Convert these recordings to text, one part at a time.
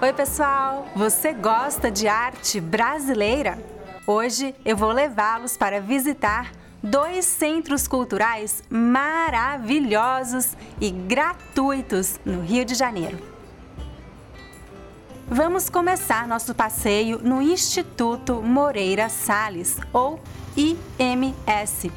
Oi, pessoal! Você gosta de arte brasileira? Hoje eu vou levá-los para visitar dois centros culturais maravilhosos e gratuitos no Rio de Janeiro. Vamos começar nosso passeio no Instituto Moreira Salles, ou IMS.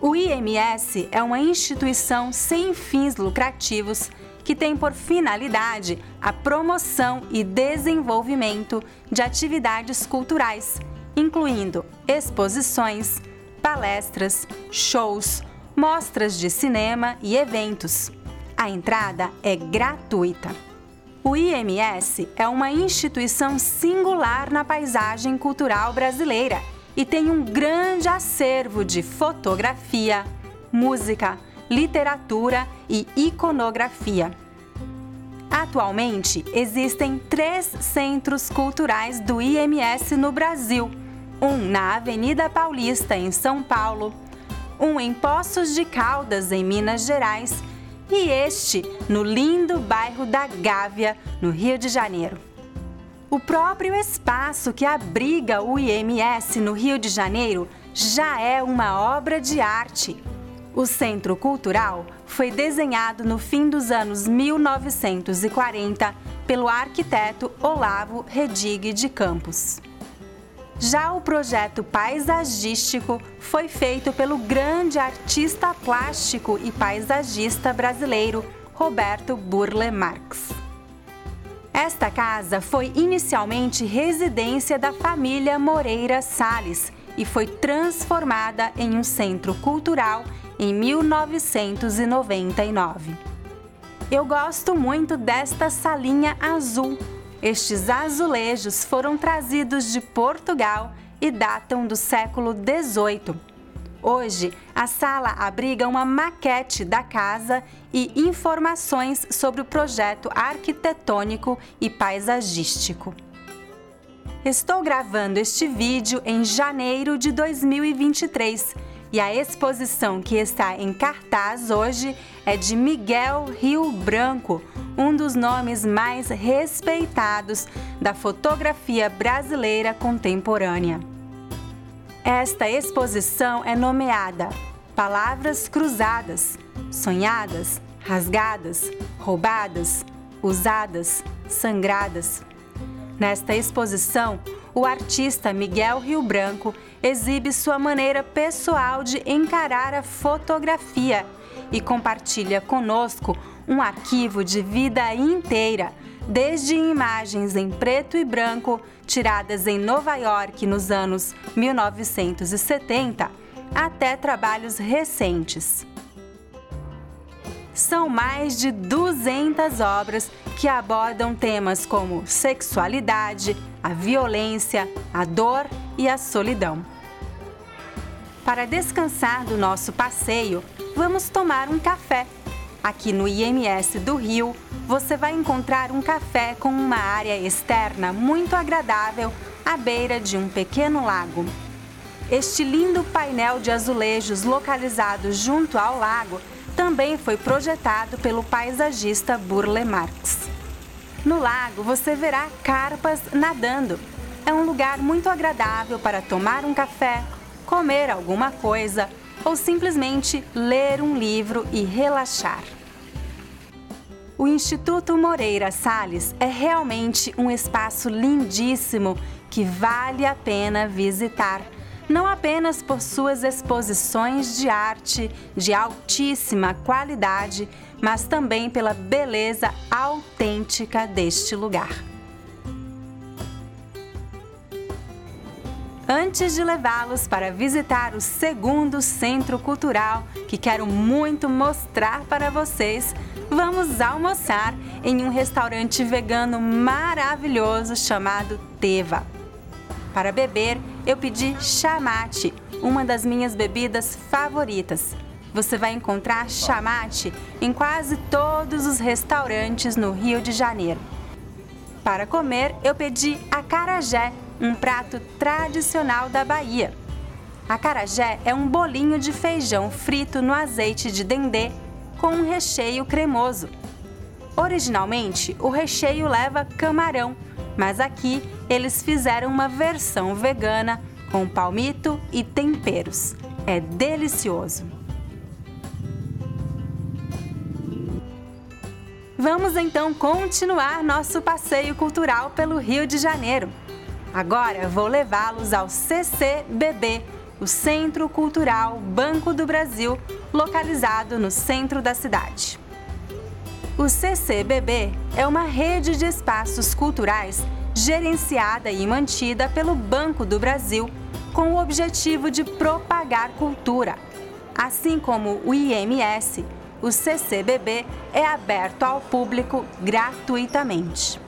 O IMS é uma instituição sem fins lucrativos que tem por finalidade a promoção e desenvolvimento de atividades culturais, incluindo exposições, palestras, shows, mostras de cinema e eventos. A entrada é gratuita. O IMS é uma instituição singular na paisagem cultural brasileira e tem um grande acervo de fotografia, música, literatura e iconografia. Atualmente, existem três centros culturais do IMS no Brasil: um na Avenida Paulista, em São Paulo, um em Poços de Caldas, em Minas Gerais, e este no lindo bairro da Gávea, no Rio de Janeiro. O próprio espaço que abriga o IMS no Rio de Janeiro já é uma obra de arte. O Centro Cultural foi desenhado no fim dos anos 1940 pelo arquiteto Olavo Redig de Campos. Já o projeto paisagístico foi feito pelo grande artista plástico e paisagista brasileiro Roberto Burle Marx. Esta casa foi inicialmente residência da família Moreira Salles e foi transformada em um centro cultural em 1999. Eu gosto muito desta salinha azul. Estes azulejos foram trazidos de Portugal e datam do século XVIII. Hoje, a sala abriga uma maquete da casa e informações sobre o projeto arquitetônico e paisagístico. Estou gravando este vídeo em janeiro de 2023 e a exposição que está em cartaz hoje é de Miguel Rio Branco, um dos nomes mais respeitados da fotografia brasileira contemporânea. Esta exposição é nomeada Palavras Cruzadas, Sonhadas, Rasgadas, Roubadas, Usadas, Sangradas. Nesta exposição, o artista Miguel Rio Branco exibe sua maneira pessoal de encarar a fotografia e compartilha conosco um arquivo de vida inteira, desde imagens em preto e branco tiradas em Nova York nos anos 1970 até trabalhos recentes. São mais de 200 obras que abordam temas como sexualidade, a violência, a dor e a solidão. Para descansar do nosso passeio, vamos tomar um café. Aqui no IMS do Rio, você vai encontrar um café com uma área externa muito agradável à beira de um pequeno lago. Este lindo painel de azulejos localizado junto ao lago também foi projetado pelo paisagista Burle Marx. No lago você verá carpas nadando. É um lugar muito agradável para tomar um café, comer alguma coisa ou simplesmente ler um livro e relaxar. O Instituto Moreira Salles é realmente um espaço lindíssimo que vale a pena visitar não apenas por suas exposições de arte de altíssima qualidade, mas também pela beleza autêntica deste lugar. Antes de levá-los para visitar o segundo centro cultural que quero muito mostrar para vocês, vamos almoçar em um restaurante vegano maravilhoso chamado Teva. Para beber, eu pedi chamate, uma das minhas bebidas favoritas. Você vai encontrar chamate em quase todos os restaurantes no Rio de Janeiro. Para comer, eu pedi acarajé, um prato tradicional da Bahia. Acarajé é um bolinho de feijão frito no azeite de dendê com um recheio cremoso. Originalmente, o recheio leva camarão, mas aqui eles fizeram uma versão vegana com palmito e temperos. É delicioso. Vamos então continuar nosso passeio cultural pelo Rio de Janeiro. Agora vou levá-los ao CCBB, o Centro Cultural Banco do Brasil, localizado no centro da cidade. O CCBB é uma rede de espaços culturais gerenciada e mantida pelo Banco do Brasil com o objetivo de propagar cultura. Assim como o IMS, o CCBB é aberto ao público gratuitamente.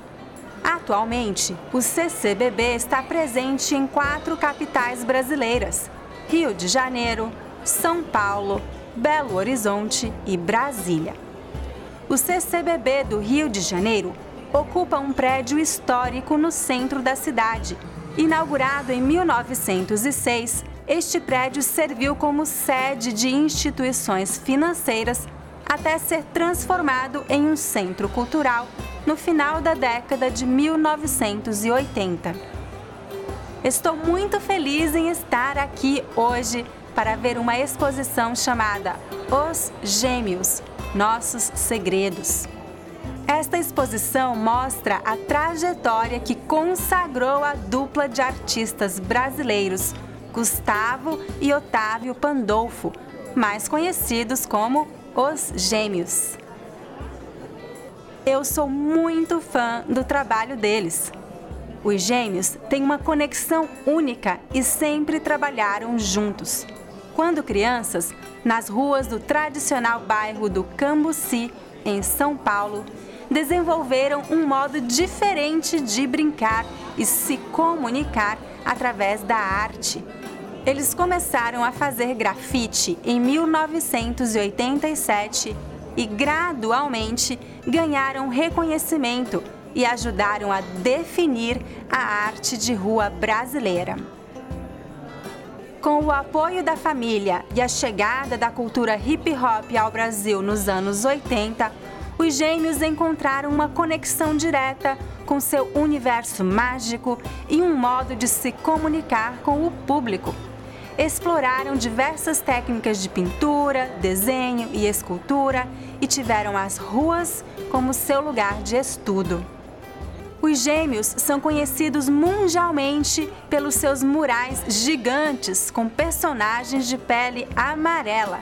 Atualmente, o CCBB está presente em quatro capitais brasileiras: Rio de Janeiro, São Paulo, Belo Horizonte e Brasília. O CCBB do Rio de Janeiro ocupa um prédio histórico no centro da cidade. Inaugurado em 1906, este prédio serviu como sede de instituições financeiras até ser transformado em um centro cultural no final da década de 1980. Estou muito feliz em estar aqui hoje para ver uma exposição chamada Os Gêmeos Nossos Segredos. Esta exposição mostra a trajetória que consagrou a dupla de artistas brasileiros Gustavo e Otávio Pandolfo, mais conhecidos como os Gêmeos. Eu sou muito fã do trabalho deles. Os gêmeos têm uma conexão única e sempre trabalharam juntos. Quando crianças, nas ruas do tradicional bairro do Cambuci, em São Paulo, desenvolveram um modo diferente de brincar e se comunicar através da arte. Eles começaram a fazer grafite em 1987 e gradualmente ganharam reconhecimento e ajudaram a definir a arte de rua brasileira. Com o apoio da família e a chegada da cultura hip hop ao Brasil nos anos 80, os gêmeos encontraram uma conexão direta com seu universo mágico e um modo de se comunicar com o público exploraram diversas técnicas de pintura, desenho e escultura e tiveram as ruas como seu lugar de estudo. Os gêmeos são conhecidos mundialmente pelos seus murais gigantes com personagens de pele amarela.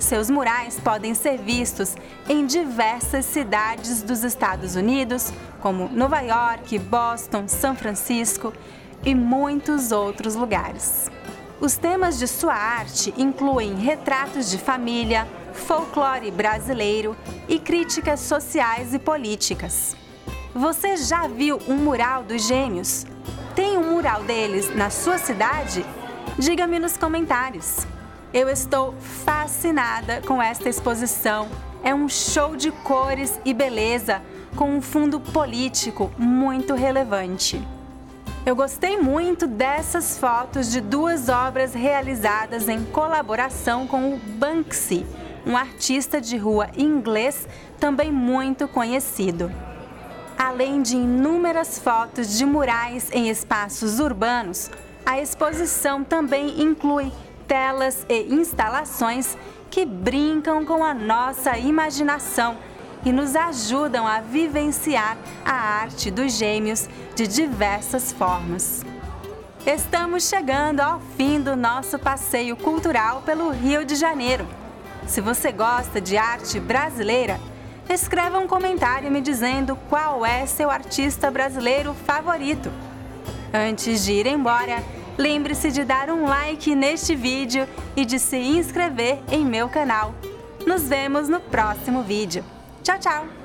Seus murais podem ser vistos em diversas cidades dos Estados Unidos, como Nova York, Boston, São Francisco e muitos outros lugares. Os temas de sua arte incluem retratos de família, folclore brasileiro e críticas sociais e políticas. Você já viu um mural dos gêmeos? Tem um mural deles na sua cidade? Diga-me nos comentários. Eu estou fascinada com esta exposição. É um show de cores e beleza com um fundo político muito relevante. Eu gostei muito dessas fotos de duas obras realizadas em colaboração com o Banksy, um artista de rua inglês também muito conhecido. Além de inúmeras fotos de murais em espaços urbanos, a exposição também inclui telas e instalações que brincam com a nossa imaginação e nos ajudam a vivenciar a arte dos gêmeos de diversas formas. Estamos chegando ao fim do nosso passeio cultural pelo Rio de Janeiro. Se você gosta de arte brasileira, escreva um comentário me dizendo qual é seu artista brasileiro favorito. Antes de ir embora, lembre-se de dar um like neste vídeo e de se inscrever em meu canal. Nos vemos no próximo vídeo. Tchau, tchau!